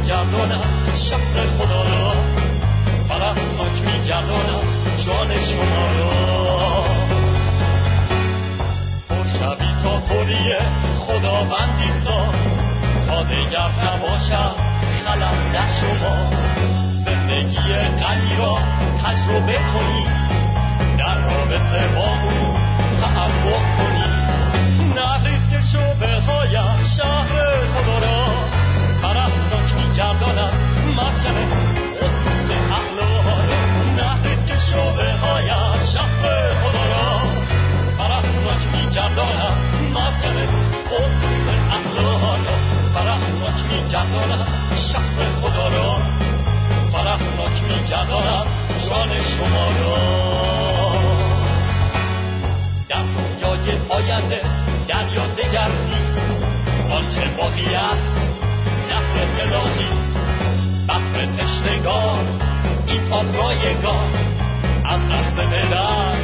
میگردانم شهر خدا را. فرحناک میگردانم جان شما را. پرشوی تا پریه خداوندی سا. تا دیگر نباشم خلم در شما. زندگی غنی را تجربه کنید در رابطه با او تعمق کنید جان شما را. در دنیای آینده دریا دگر نیست. آنچه باقی است نهر الهی است. بحر تشنگان این آب رایگان از رخت بدن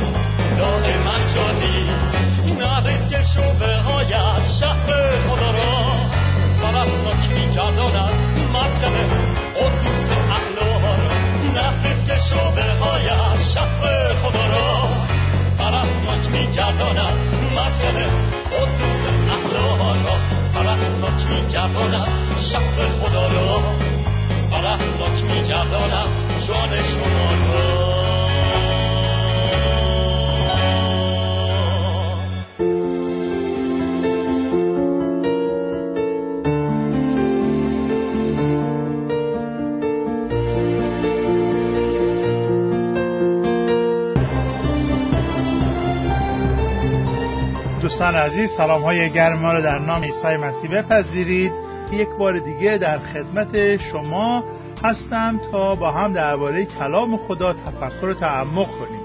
دائما جاری است. نهری که شبه هایش شهر خدا را. فرحناک میگرداند مسکن را شبه هایش خدا را فرحناک میگرداند. مسکن قدوس اعلا را فرحناک میگرداند. شهر خدا را فرحناک میگرداند. جان شما را عزیز سلام های گرم ما رو در نام عیسی مسیح بپذیرید یک بار دیگه در خدمت شما هستم تا با هم درباره کلام خدا تفکر و تعمق کنیم.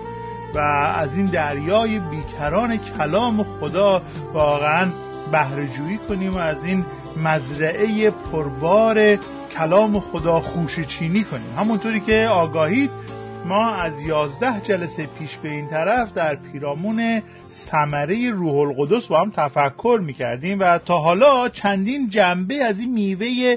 و از این دریای بیکران کلام خدا واقعا بهرهجویی کنیم و از این مزرعه پربار کلام خدا خوش چینی کنیم. همونطوری که آگاهید ما از یازده جلسه پیش به این طرف در پیرامون ثمره روح القدس با هم تفکر می‌کردیم و تا حالا چندین جنبه از این میوه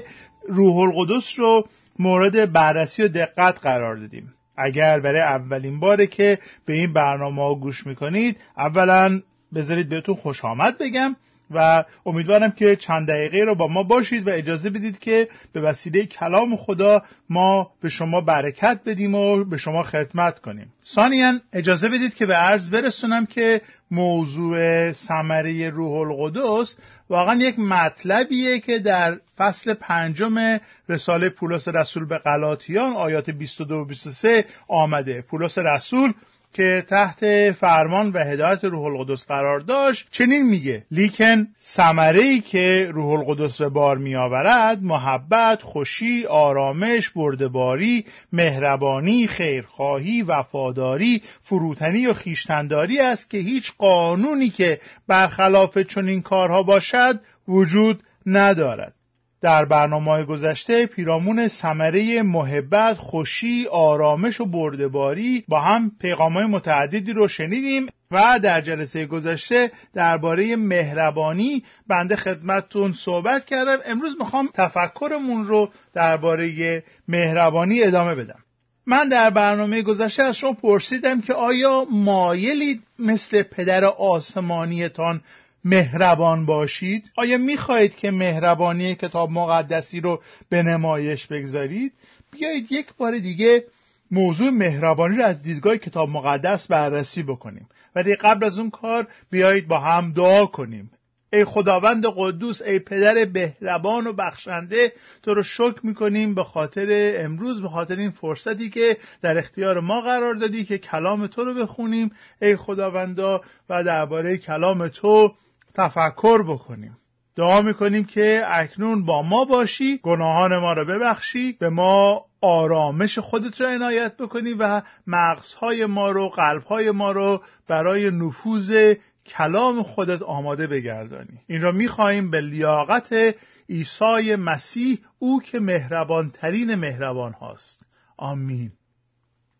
روح القدس رو مورد بررسی و دقت قرار دادیم. اگر برای اولین باره که به این برنامه ها گوش می‌کنید اولا بذارید بهتون خوش آمد بگم. و امیدوارم که چند دقیقه رو با ما باشید و اجازه بدید که به وسیله کلام خدا ما به شما برکت بدیم و به شما خدمت کنیم. ثانیا اجازه بدید که به عرض برسونم که موضوع ثمره روح القدس واقعا یک مطلبیه که در فصل پنجم رساله پولس رسول به غلاطیان آیات 22 و 23 آمده. پولس رسول که تحت فرمان و هدایت روح القدس قرار داشت چنین میگه لیکن ثمره ای که روح القدس به بار میآورد محبت خوشی آرامش بردباری مهربانی خیرخواهی وفاداری فروتنی و خیشتنداری است که هیچ قانونی که برخلاف چنین کارها باشد وجود ندارد. در برنامه گذشته پیرامون ثمره محبت، خوشی، آرامش و بردباری با هم پیغامهای متعددی رو شنیدیم و در جلسه گذشته درباره مهربانی بنده خدمتتون صحبت کردم. امروز می‌خوام تفکرمون رو درباره مهربانی ادامه بدم. من در برنامه گذشته از شما پرسیدم که آیا مایلید مثل پدر آسمانیتان مهربان باشید. آیا می‌خواهید که مهربانی کتاب مقدسی رو به نمایش بگذارید؟ بیایید یک بار دیگه موضوع مهربانی رو از دیدگاه کتاب مقدس بررسی بکنیم. ولی قبل از اون کار بیایید با هم دعا کنیم. ای خداوند قدوس ای پدر بهربان و بخشنده تو رو شکر می‌کنیم به خاطر امروز به خاطر این فرصتی که در اختیار ما قرار دادی که کلام تو رو بخونیم. ای خداوندا و درباره کلام تو تفکر بکنیم. دعا می‌کنیم که اکنون با ما باشی گناهان ما را ببخشی به ما آرامش خودت را عنایت بکنی و مغزهای ما رو قلبهای ما رو برای نفوذ کلام خودت آماده بگردانی. این را می‌خواهیم به لیاقت عیسی مسیح او که مهربانترین مهربان هاست. آمین.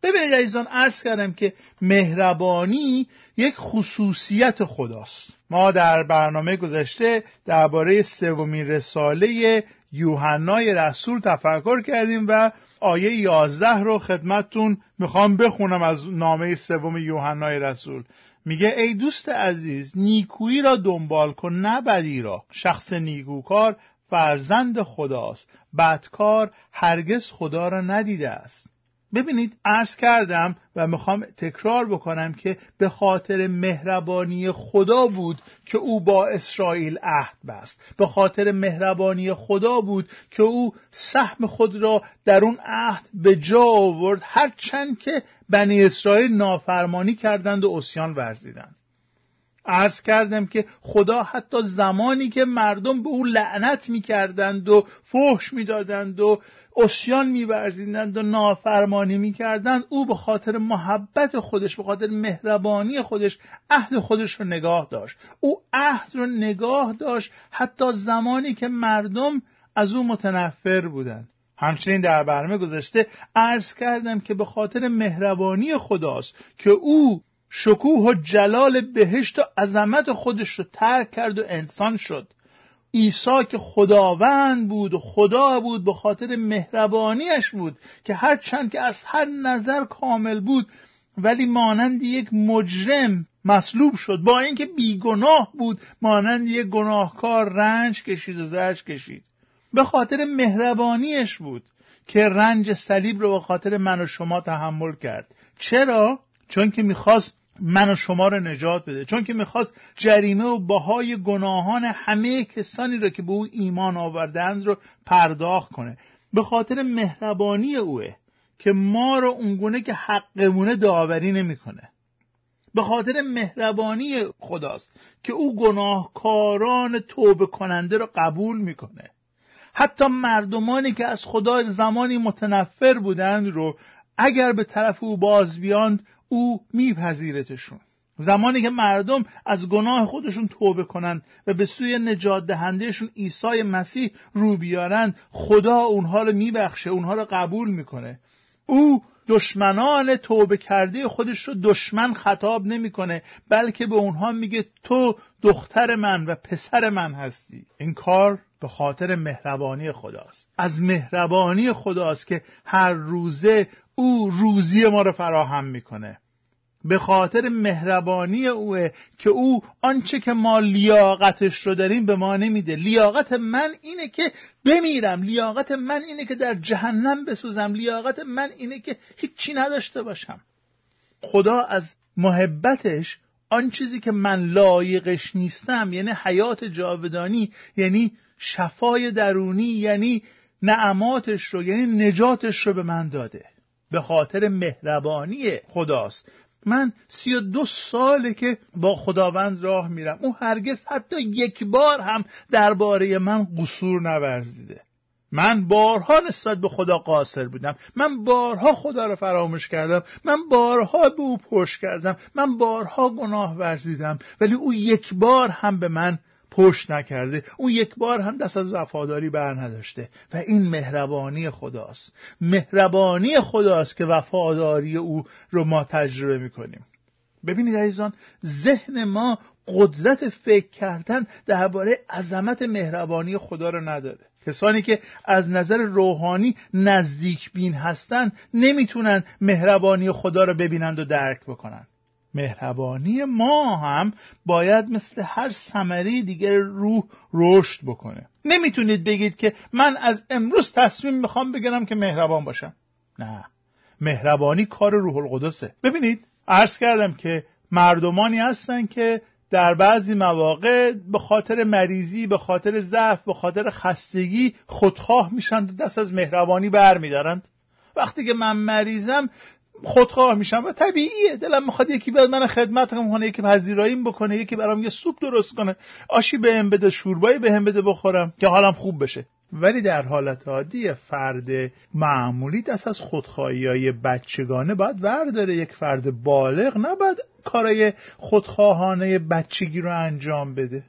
ببینید عزیزان عرض کردم که مهربانی یک خصوصیت خداست. ما در برنامه گذشته درباره سومین رساله یوحنای رسول تفکر کردیم و آیه 11 رو خدمتتون می‌خوام بخونم از نامه سوم یوحنای رسول. میگه ای دوست عزیز نیکویی را دنبال کن نه بدی را. شخص نیکوکار فرزند خداست بدکار هرگز خدا را ندیده است. ببینید عرض کردم و می‌خوام تکرار بکنم که به خاطر مهربانی خدا بود که او با اسرائیل عهد بست. به خاطر مهربانی خدا بود که او سهم خود را در اون عهد به جا آورد هرچند که بنی اسرائیل نافرمانی کردند و اسیان ورزیدند. عرض کردم که خدا حتی زمانی که مردم به او لعنت می‌کردند و فحش می‌دادند و اسیان میورزیدند و نافرمانی می‌کردند او به خاطر محبت خودش به خاطر مهربانی خودش عهد خودش رو نگاه داشت. او عهد رو نگاه داشت حتی زمانی که مردم از او متنفر بودند. همچنین در برنامه گذشته عرض کردم که به خاطر مهربانی خداست که او شکوه و جلال بهشت و عظمت خودش رو ترک کرد و انسان شد. عیسی که خداوند بود و خدا بود به خاطر مهربانیش بود که هر چند که از هر نظر کامل بود ولی مانند یک مجرم مصلوب شد. با اینکه بیگناه بود مانند یک گناهکار رنج کشید و زرج کشید. به خاطر مهربانیش بود که رنج صلیب رو به خاطر من و شما تحمل کرد. چرا؟ چون که می‌خواست من و شما رو نجات بده چون که می‌خواست جریمه و بهای گناهان همه کسانی را که به او ایمان آوردند رو پرداخت کنه. به خاطر مهربانی اوه که ما رو اونگونه که حقمونه داوری نمی‌کنه. به خاطر مهربانی خداست که او گناهکاران توبه کننده رو قبول می‌کنه. حتی مردمانی که از خدا زمانی متنفر بودند رو اگر به طرف او باز بیاند او میپذیرتشون. زمانی که مردم از گناه خودشون توبه کنند و به سوی نجات دهندهشون عیسی مسیح رو بیارند خدا اونها رو میبخشه اونها رو قبول می‌کنه. او دشمنان توبه کرده خودش رو دشمن خطاب نمی‌کنه بلکه به اونها میگه تو دختر من و پسر من هستی. این کار به خاطر مهربانی خداست. از مهربانی خداست که هر روزه او روزی ما رو فراهم می‌کنه. به خاطر مهربانی اوه که او آنچه که ما لیاقتش رو داریم به ما نمیده. لیاقت من اینه که بمیرم. لیاقت من اینه که در جهنم بسوزم. لیاقت من اینه که هیچی نداشته باشم. خدا از محبتش آن چیزی که من لایقش نیستم یعنی حیات جاودانی یعنی شفای درونی یعنی نعماتش رو یعنی نجاتش رو به من داده. به خاطر مهربانی خداست. من سی و دو ساله که با خداوند راه میرم. او هرگز حتی یک بار هم درباره من قصور نورزیده. من بارها نسبت به خدا قاصر بودم. من بارها خدا را فراموش کردم. من بارها به او پشت کردم. من بارها گناه ورزیدم. ولی او یک بار هم به من پشت نکرده. او یک بار هم دست از وفاداری بر نداشته و این مهربانی خداست. مهربانی خداست که وفاداری او رو ما تجربه می‌کنیم. ببینید عزیزان ذهن ما قدرت فکر کردن درباره عظمت مهربانی خدا رو نداره. کسانی که از نظر روحانی نزدیک بین هستند نمی‌تونن مهربانی خدا رو ببینند و درک بکنند. مهربانی ما هم باید مثل هر ثمره دیگر روح رشد بکنه. نمی‌تونید بگید که من از امروز تصمیم می‌خوام بگیرم که مهربان باشم. نه. مهربانی کار روح القدسه. ببینید عرض کردم که مردمانی هستن که در بعضی مواقع به خاطر مریضی به خاطر ضعف به خاطر خستگی خودخواه میشن و دست از مهربانی برمیدارند. وقتی که من مریضم خودخواه میشم و طبیعیه. دلم می‌خواد یکی بیاد من خدمت کنه یکی پذیراییم بکنه یکی برام یه سوپ درست کنه. آشی بهم بده شوربایی بهم بده بخورم که حالم خوب بشه. ولی در حالت عادی فرد معمولی دست از خودخواهی های بچگانه باید برداره یک فرد بالغ نباید کارای خودخواهانه بچگی رو انجام بده.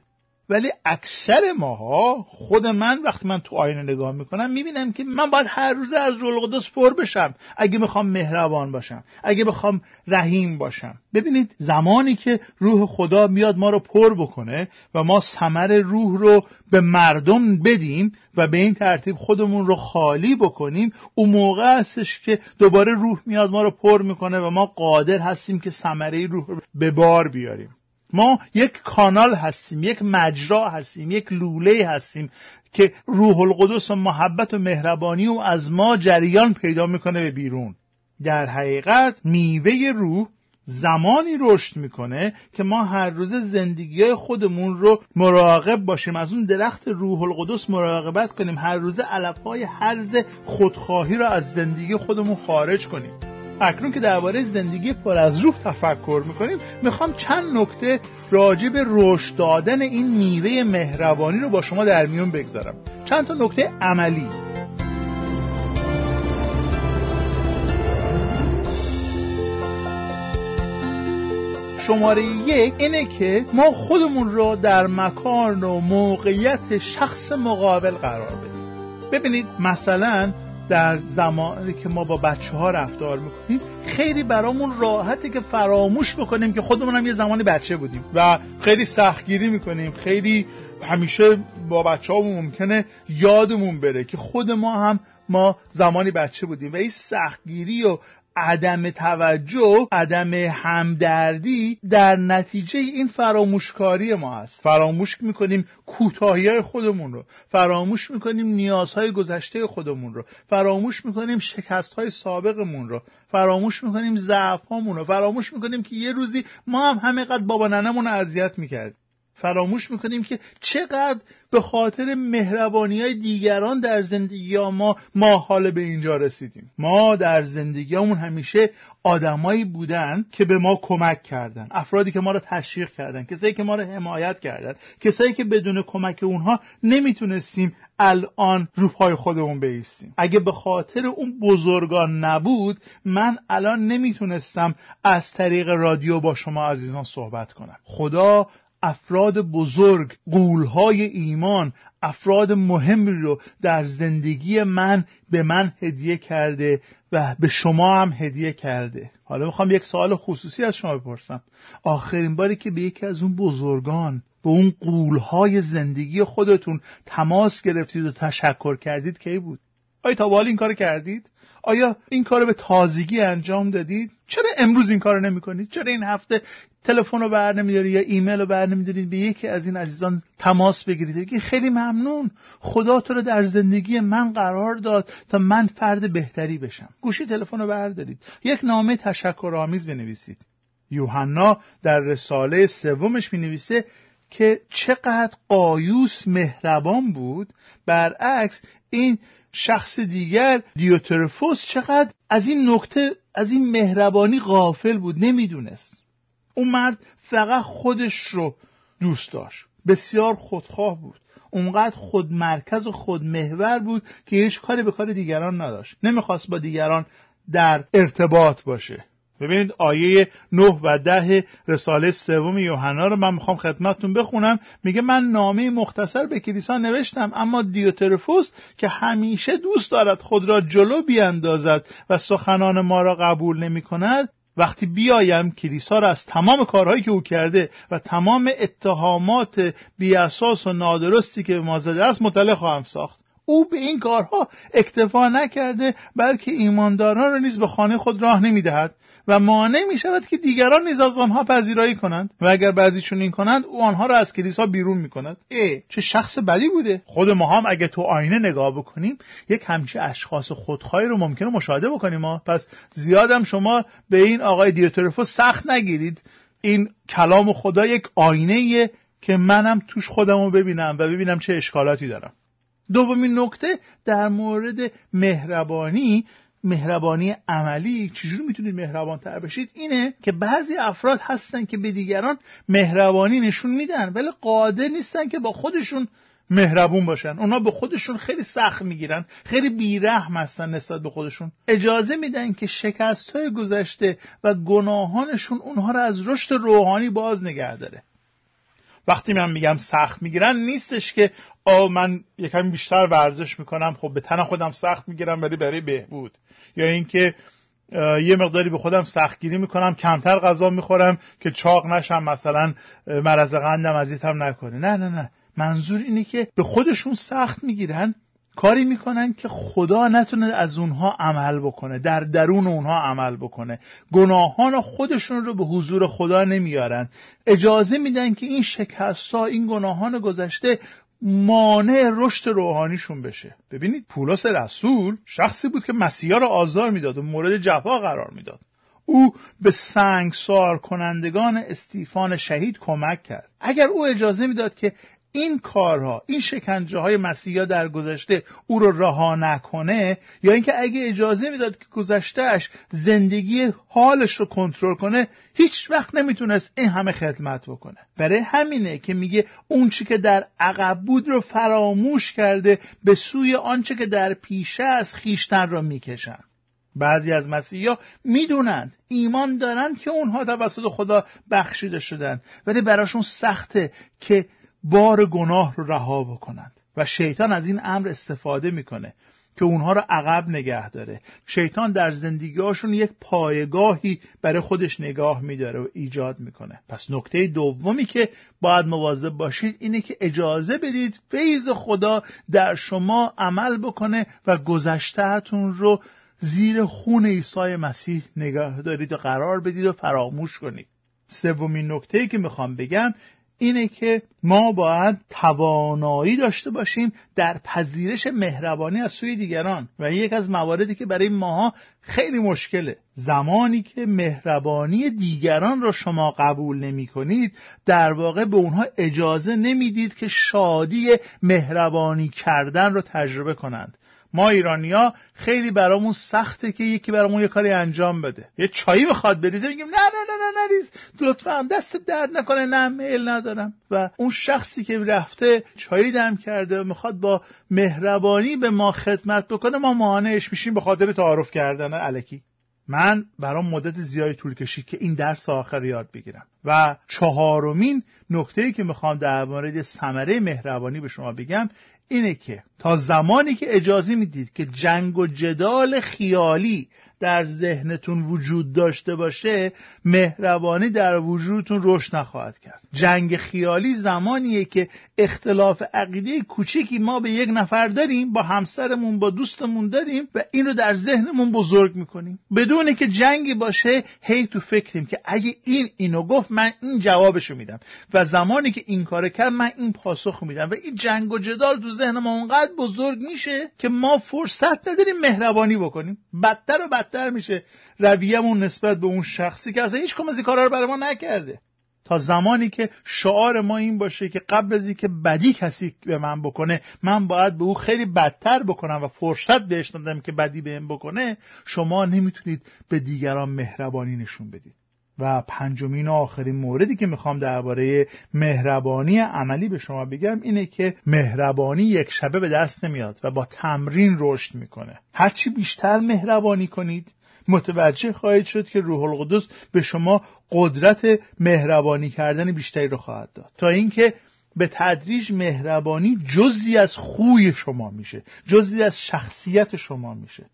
ولی اکثر ماها خود من وقتی من تو آینه نگاه می‌کنم می‌بینم که من باید هر روز از روح القدس پر بشم. اگه می‌خوام مهربان باشم اگه بخوام رحیم باشم. ببینید زمانی که روح خدا میاد ما رو پر بکنه و ما ثمر روح رو به مردم بدیم و به این ترتیب خودمون رو خالی بکنیم اون موقع هستش که دوباره روح میاد ما رو پر می‌کنه و ما قادر هستیم که ثمره روح رو به بار بیاریم. ما یک کانال هستیم یک مجرا هستیم یک لوله هستیم که روح القدس و محبت و مهربانی و از ما جریان پیدا می‌کنه به بیرون. در حقیقت میوه روح زمانی رشد می‌کنه که ما هر روز زندگی خودمون رو مراقب باشیم از اون درخت روح القدس مراقبت کنیم هر روز علفهای حرز خودخواهی رو از زندگی خودمون خارج کنیم. اکنون که درباره زندگی پر از روح تفکر می‌کنیم می‌خوام چند نکته راجع به رشد دادن این میوه مهربانی رو با شما در میون بگذارم. چند تا نکته عملی. شماره یک اینه که ما خودمون رو در مکان و موقعیت شخص مقابل قرار بدیم. ببینید مثلا در زمانی که ما با بچه ها رفتار می‌کنیم خیلی برامون راحته که فراموش بکنیم که خودمون هم یه زمانی بچه بودیم و خیلی سختگیری می‌کنیم. خیلی همیشه با بچه ها ممکنه یادمون بره که خود ما هم ما زمانی بچه بودیم و این سختگیری و عدم توجه عدم همدردی در نتیجه این فراموشکاری ما هست. فراموش می‌کنیم کوتاهی های خودمون رو. فراموش می‌کنیم نیازهای گذشته خودمون رو. فراموش می‌کنیم شکست های سابقمون رو. فراموش می‌کنیم ضعف رو. فراموش می‌کنیم که یه روزی ما هم همینقدر بابا ننمون رو اذیت می‌کردیم. فراموش می‌کنیم که چقدر به خاطر مهربانی های دیگران در زندگی ما ما حال به اینجا رسیدیم. ما در زندگیمون همیشه آدمایی بودن که به ما کمک کردن. افرادی که ما رو تشویق کردن کسایی که ما رو حمایت کردن کسایی که بدون کمک اونها نمی‌تونستیم الان رو پای خودمون بیستیم اگه به خاطر اون بزرگان نبود من الان نمی‌تونستم از طریق رادیو با شما عزیزان صحبت کنم. خدا افراد بزرگ قولهای ایمان افراد مهمی رو در زندگی من به من هدیه کرده و به شما هم هدیه کرده. حالا می‌خوام یک سوال خصوصی از شما بپرسم. آخرین باری که به یکی از اون بزرگان به اون قولهای زندگی خودتون تماس گرفتید و تشکر کردید کی بود؟ آیا تا این کار کردید؟ آیا این کار به تازگی انجام دادید؟ چرا امروز این کار نمی کنید چرا این هفته تلفن رو بر نمیداری یا ایمیل رو بر نمیدارید؟ به یکی از این عزیزان تماس بگیرید. بگید خیلی ممنون. خدا تو رو در زندگی من قرار داد تا من فرد بهتری بشم. گوشی تلفن رو بردارید. یک نامه تشکرآمیز بنویسید. یوحنا در رساله سومش می نویسه که چقدر قایوس مهربان بود برعکس این شخص دیگر دیوترفوس چقدر از این نکته از این مهربانی غافل بود نمی‌دونست. اون مرد فقط خودش رو دوست داشت. بسیار خودخواه بود. اونقدر خودمرکز و خودمحور بود که هیچ کاری به کار دیگران نداشت. نمی‌خواست با دیگران در ارتباط باشه. ببینید آیه 9 و 10 رساله سوم یوحنا رو من می‌خوام خدمتتون بخونم. میگه من نامه مختصر به کلیسا نوشتم اما دیوترفوس که همیشه دوست دارد خود را جلو بیاندازد و سخنان ما را قبول نمی کند وقتی بیایم کلیسا را از تمام کارهایی که او کرده و تمام اتهامات بیاساس و نادرستی که به ما زده است مطلع خواهم ساخت. او به این کارها اکتفا نکرده بلکه ایمانداران را نیز به خانه خود راه نمی‌دهد. و مانع می شود که دیگران نیز از آنها پذیرایی کنند و اگر بعضیشون این کنند او آنها را از کلیسا بیرون می کند ای چه شخص بدی بوده. خود ما هم اگه تو آینه نگاه بکنیم یک همچه اشخاص خودخواهی رو ممکنه مشاهده بکنیم. ما پس زیادم شما به این آقای دیوترفو سخت نگیرید. این کلام خدا یک آینه که منم توش خودم رو ببینم و ببینم چه اشکالاتی دارم. دومین نکته در مورد مهربانی مهربانی عملی چجور می‌تونید مهربان تر بشید؟ اینه که بعضی افراد هستن که به دیگران مهربانی نشون میدن ولی قادر نیستن که با خودشون مهربون باشن. اونا به خودشون خیلی سخت می‌گیرن خیلی بیرحم هستن نسبت به خودشون. اجازه میدن که شکست های گذشته و گناهانشون اونها رو از رشد روحانی باز نگه داره. وقتی من میگم سخت می‌گیرن نیستش که آ من یکم بیشتر ورزش می‌کنم خب به تن خودم سخت می‌گیرم ولی برای بهبود. یا اینکه یه مقداری به خودم سختگیری می‌کنم کمتر غذا می‌خورم که چاق نشم مثلا مرض قندم اذیتم نکنه. نه نه نه. منظور اینه که به خودشون سخت می‌گیرن کاری می‌کنن که خدا نتونه از اونها عمل بکنه در درون اونها عمل بکنه. گناهان خودشون رو به حضور خدا نمیارن. اجازه میدن که این شکست ها این گناهان گذشته مانع رشد روحانیشون بشه. ببینید پولس رسول شخصی بود که مسیحا رو آزار می‌داد و مورد جفا قرار می‌داد. او به سنگسار کنندگان استیفان شهید کمک کرد. اگر او اجازه می‌داد که این کارها این شکنجه های مسیحا در گذشته او رو رها نکنه یا اینکه اگه اجازه می‌داد که گذشتهش زندگی حالش رو کنترل کنه هیچ وقت نمی‌تونست این همه خدمت بکنه. برای همینه که میگه اون چی که در عقب بود رو فراموش کرده به سوی آنچه که در پیشه از خیشتن را می‌کشن. بعضی از مسیحا می‌دونند ایمان دارند که اونها توسط خدا بخشیده شدن. ولی براشون سخته که بار گناه رو رها بکنند. و شیطان از این امر استفاده می‌کنه که اونها رو عقب نگه داره. شیطان در زندگیهاشون یک پایگاهی برای خودش نگاه میداره و ایجاد می‌کنه. پس نکته دومی که باید مواظب باشید اینه که اجازه بدید فیض خدا در شما عمل بکنه و گذشتهتون رو زیر خون عیسی مسیح نگاه دارید و قرار بدید و فراموش کنید. سومین نکته که می‌خوام بگم اینه که ما باید توانایی داشته باشیم در پذیرش مهربانی از سوی دیگران. و یک از مواردی که برای ماها خیلی مشکله. زمانی که مهربانی دیگران را شما قبول نمی کنید در واقع به اونها اجازه نمی‌دید که شادی مهربانی کردن را تجربه کنند. ما ایرانیا خیلی برامون سخته که یکی برامون یه کاری انجام بده. یه چایی بخواد بریزه میگیم نه نه نه نه نریز لطفا دست درد نکنه نه میل ندارم. و اون شخصی که رفته چایی دم کرده و می‌خواد با مهربانی به ما خدمت بکنه ما مانعش میشیم به خاطر تعارف کردن علکی من برام مدت زیادی طول کشید که این درس آخر یاد بگیرم. و چهارمین نکته که می‌خوام در مورد ثمره مهربانی به شما بگم اینه که تا زمانی که اجازه می‌دید که جنگ و جدال خیالی در ذهنتون وجود داشته باشه مهربانی در وجودتون رشد نخواهد کرد. جنگ خیالی زمانیه که اختلاف عقیده کوچیکی ما به یک نفر داریم با همسرمون با دوستمون داریم و اینو در ذهنمون بزرگ می‌کنیم. بدون که جنگی باشه هی تو فکریم که اگه این اینو گفت من این جوابشو میدم. و زمانی که این کار کرد من این پاسخ میدم. و این جنگ و جدال تو ذهن ما اونقدر بزرگ میشه که ما فرصت نداریم مهربانی بکنیم. بدتر و بدتر میشه. رویمون نسبت به اون شخصی که اصلا هیچ کم از این کارا رو برای ما نکرده. تا زمانی که شعار ما این باشه که قبل از اینکه بدی کسی به من بکنه من باید به او خیلی بدتر بکنم و فرصت بهش ندم که بدی بهم بکنه شما نمی‌تونید به دیگران مهربانی نشون بدید. و پنجمین و آخرین موردی که می‌خوام درباره مهربانی عملی به شما بگم اینه که مهربانی یک شبه به دست نمیاد و با تمرین رشد می‌کنه. هرچی بیشتر مهربانی کنید متوجه خواهید شد که روح القدس به شما قدرت مهربانی کردن بیشتری رو خواهد داد. تا اینکه به تدریج مهربانی جزی از خوی شما میشه جزی از شخصیت شما میشه.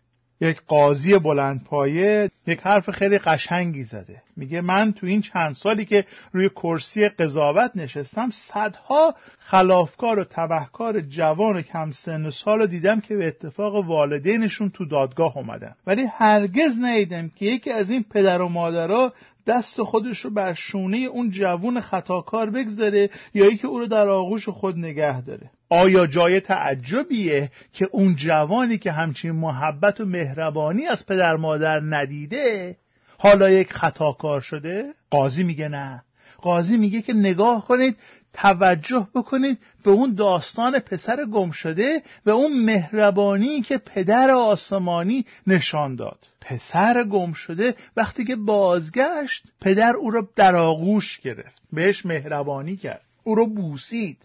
یک قاضی بلند پایه یک حرف خیلی قشنگی زده. میگه من تو این چند سالی که روی کرسی قضاوت نشستم صدها خلافکار و تبهکار جوان و کم سن سال رو دیدم که به اتفاق والدینشون تو دادگاه اومدن. ولی هرگز ندیدم که یکی از این پدر و مادرها دست خودش رو بر شونه اون جوون خطاکار بگذاره یا اینکه او رو در آغوش خود نگه داره آیا جای تعجبیه که اون جوانی که همچین محبت و مهربانی از پدر مادر ندیده حالا یک خطاکار شده؟ قاضی میگه نه قاضی میگه که نگاه کنید توجه بکنید به اون داستان پسر گم شده و اون مهربانی که پدر آسمانی نشان داد. پسر گم شده وقتی که بازگشت پدر او را در آغوش گرفت بهش مهربانی کرد. او رو بوسید.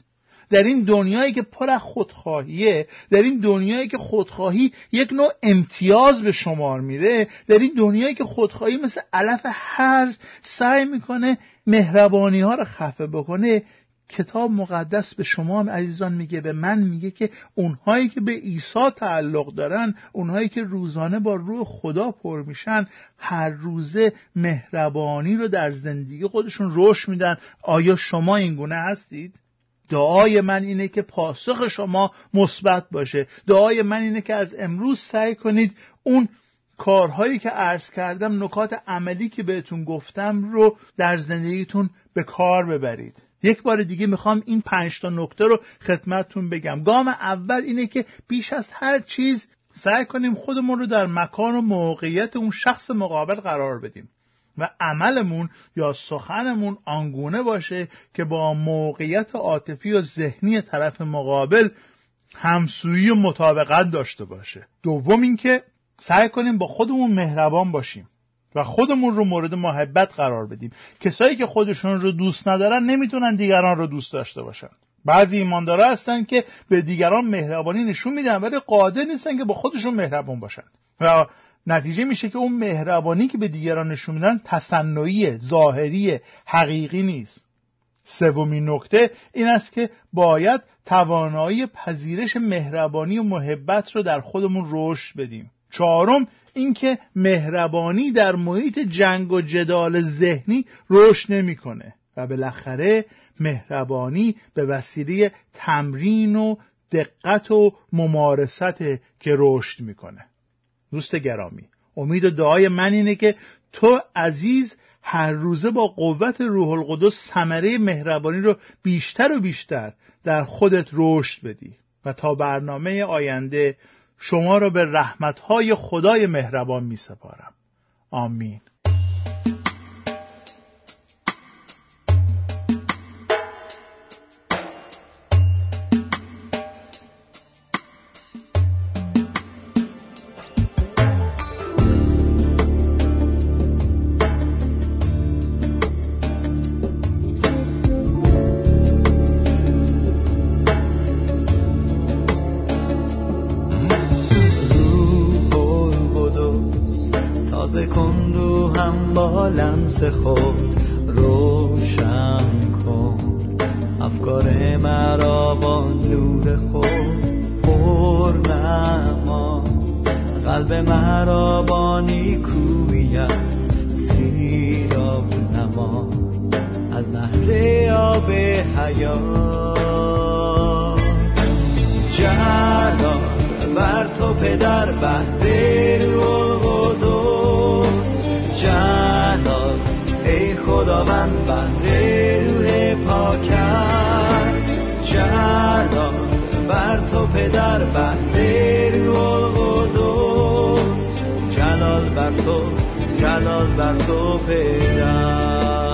در این دنیایی که پر خودخواهیه در این دنیایی که خودخواهی یک نوع امتیاز به شمار میره در این دنیایی که خودخواهی مثل علف هرز سعی می‌کنه مهربانی ها رو خفه بکنه کتاب مقدس به شما هم عزیزان میگه به من میگه که اونهایی که به عیسی تعلق دارن اونهایی که روزانه با روح خدا پر میشن هر روزه مهربانی رو در زندگی خودشون رشد میدن. آیا شما این گونه هستید؟ دعای من اینه که پاسخ شما مثبت باشه. دعای من اینه که از امروز سعی کنید اون کارهایی که عرض کردم نکات عملی که بهتون گفتم رو در زندگیتون به کار ببرید. یک بار دیگه می‌خوام این پنج تا نکته رو خدمتتون بگم. گام اول اینه که بیش از هر چیز سعی کنیم خودمون رو در مکان و موقعیت اون شخص مقابل قرار بدیم و عملمون یا سخنمون آنگونه باشه که با موقعیت عاطفی و ذهنی طرف مقابل همسویی و مطابقت داشته باشه. دوم اینکه سعی کنیم با خودمون مهربان باشیم. و خودمون رو مورد محبت قرار بدیم. کسایی که خودشون رو دوست ندارن نمی‌تونن دیگران رو دوست داشته باشن. بعضی ایماندارا هستن که به دیگران مهربانی نشون میدن ولی قادر نیستن که با خودشون مهربان باشن. و نتیجه میشه که اون مهربانی که به دیگران نشون میدن تصنعی ظاهری حقیقی نیست. سومین نکته این است که باید توانایی پذیرش مهربانی و محبت رو در خودمون رشد بدیم. چهارم اینکه مهربانی در محیط جنگ و جدال ذهنی رشد نمی‌کنه و بالاخره مهربانی به وسیله تمرین و دقت و ممارست که رشد می‌کنه. دوست گرامی امید و دعای من اینه که تو عزیز هر روزه با قوت روح القدس ثمره مهربانی رو بیشتر و بیشتر در خودت رشد بدی و تا برنامه آینده شما را به رحمتهای خدای مهربان می سپارم. آمین. شمس خود روشن کن. افکار مرا با نور خود پر نما. قلب مرا با نیکویت سیراب نما. از نهر آب حیات جهان بر تو پدر بند را به بند روح پاکت چرا بر تو پدر بند روح قدوس جلال بر تو جلال بر تو پدر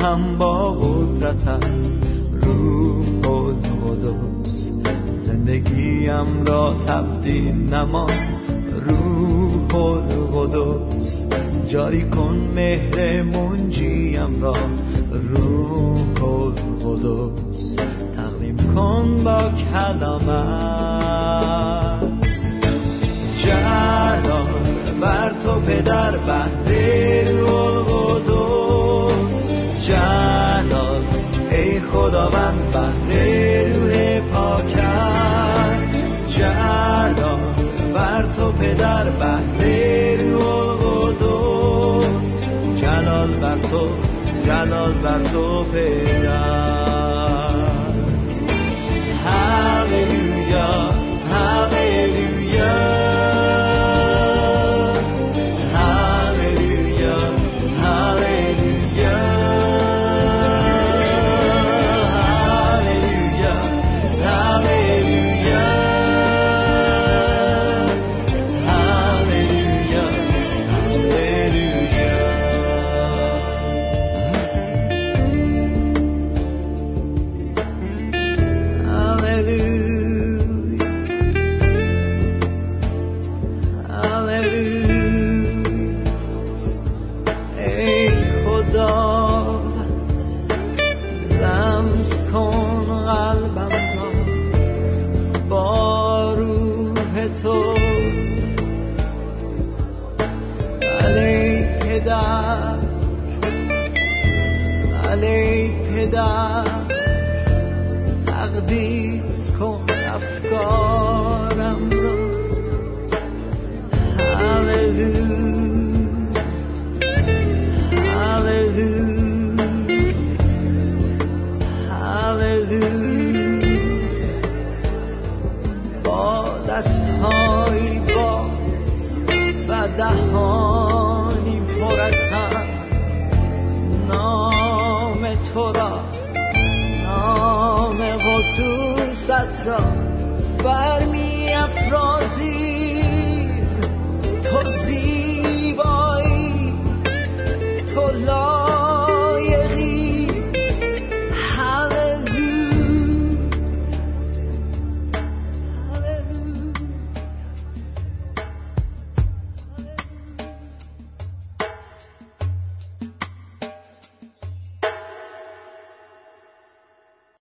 هم با قدرتم روح قدوس قدس زندگیم را تبدیل نما. روح قدوس جاری کن مهر منجیم را. روح قدوس قدس تقویم کن با کلامت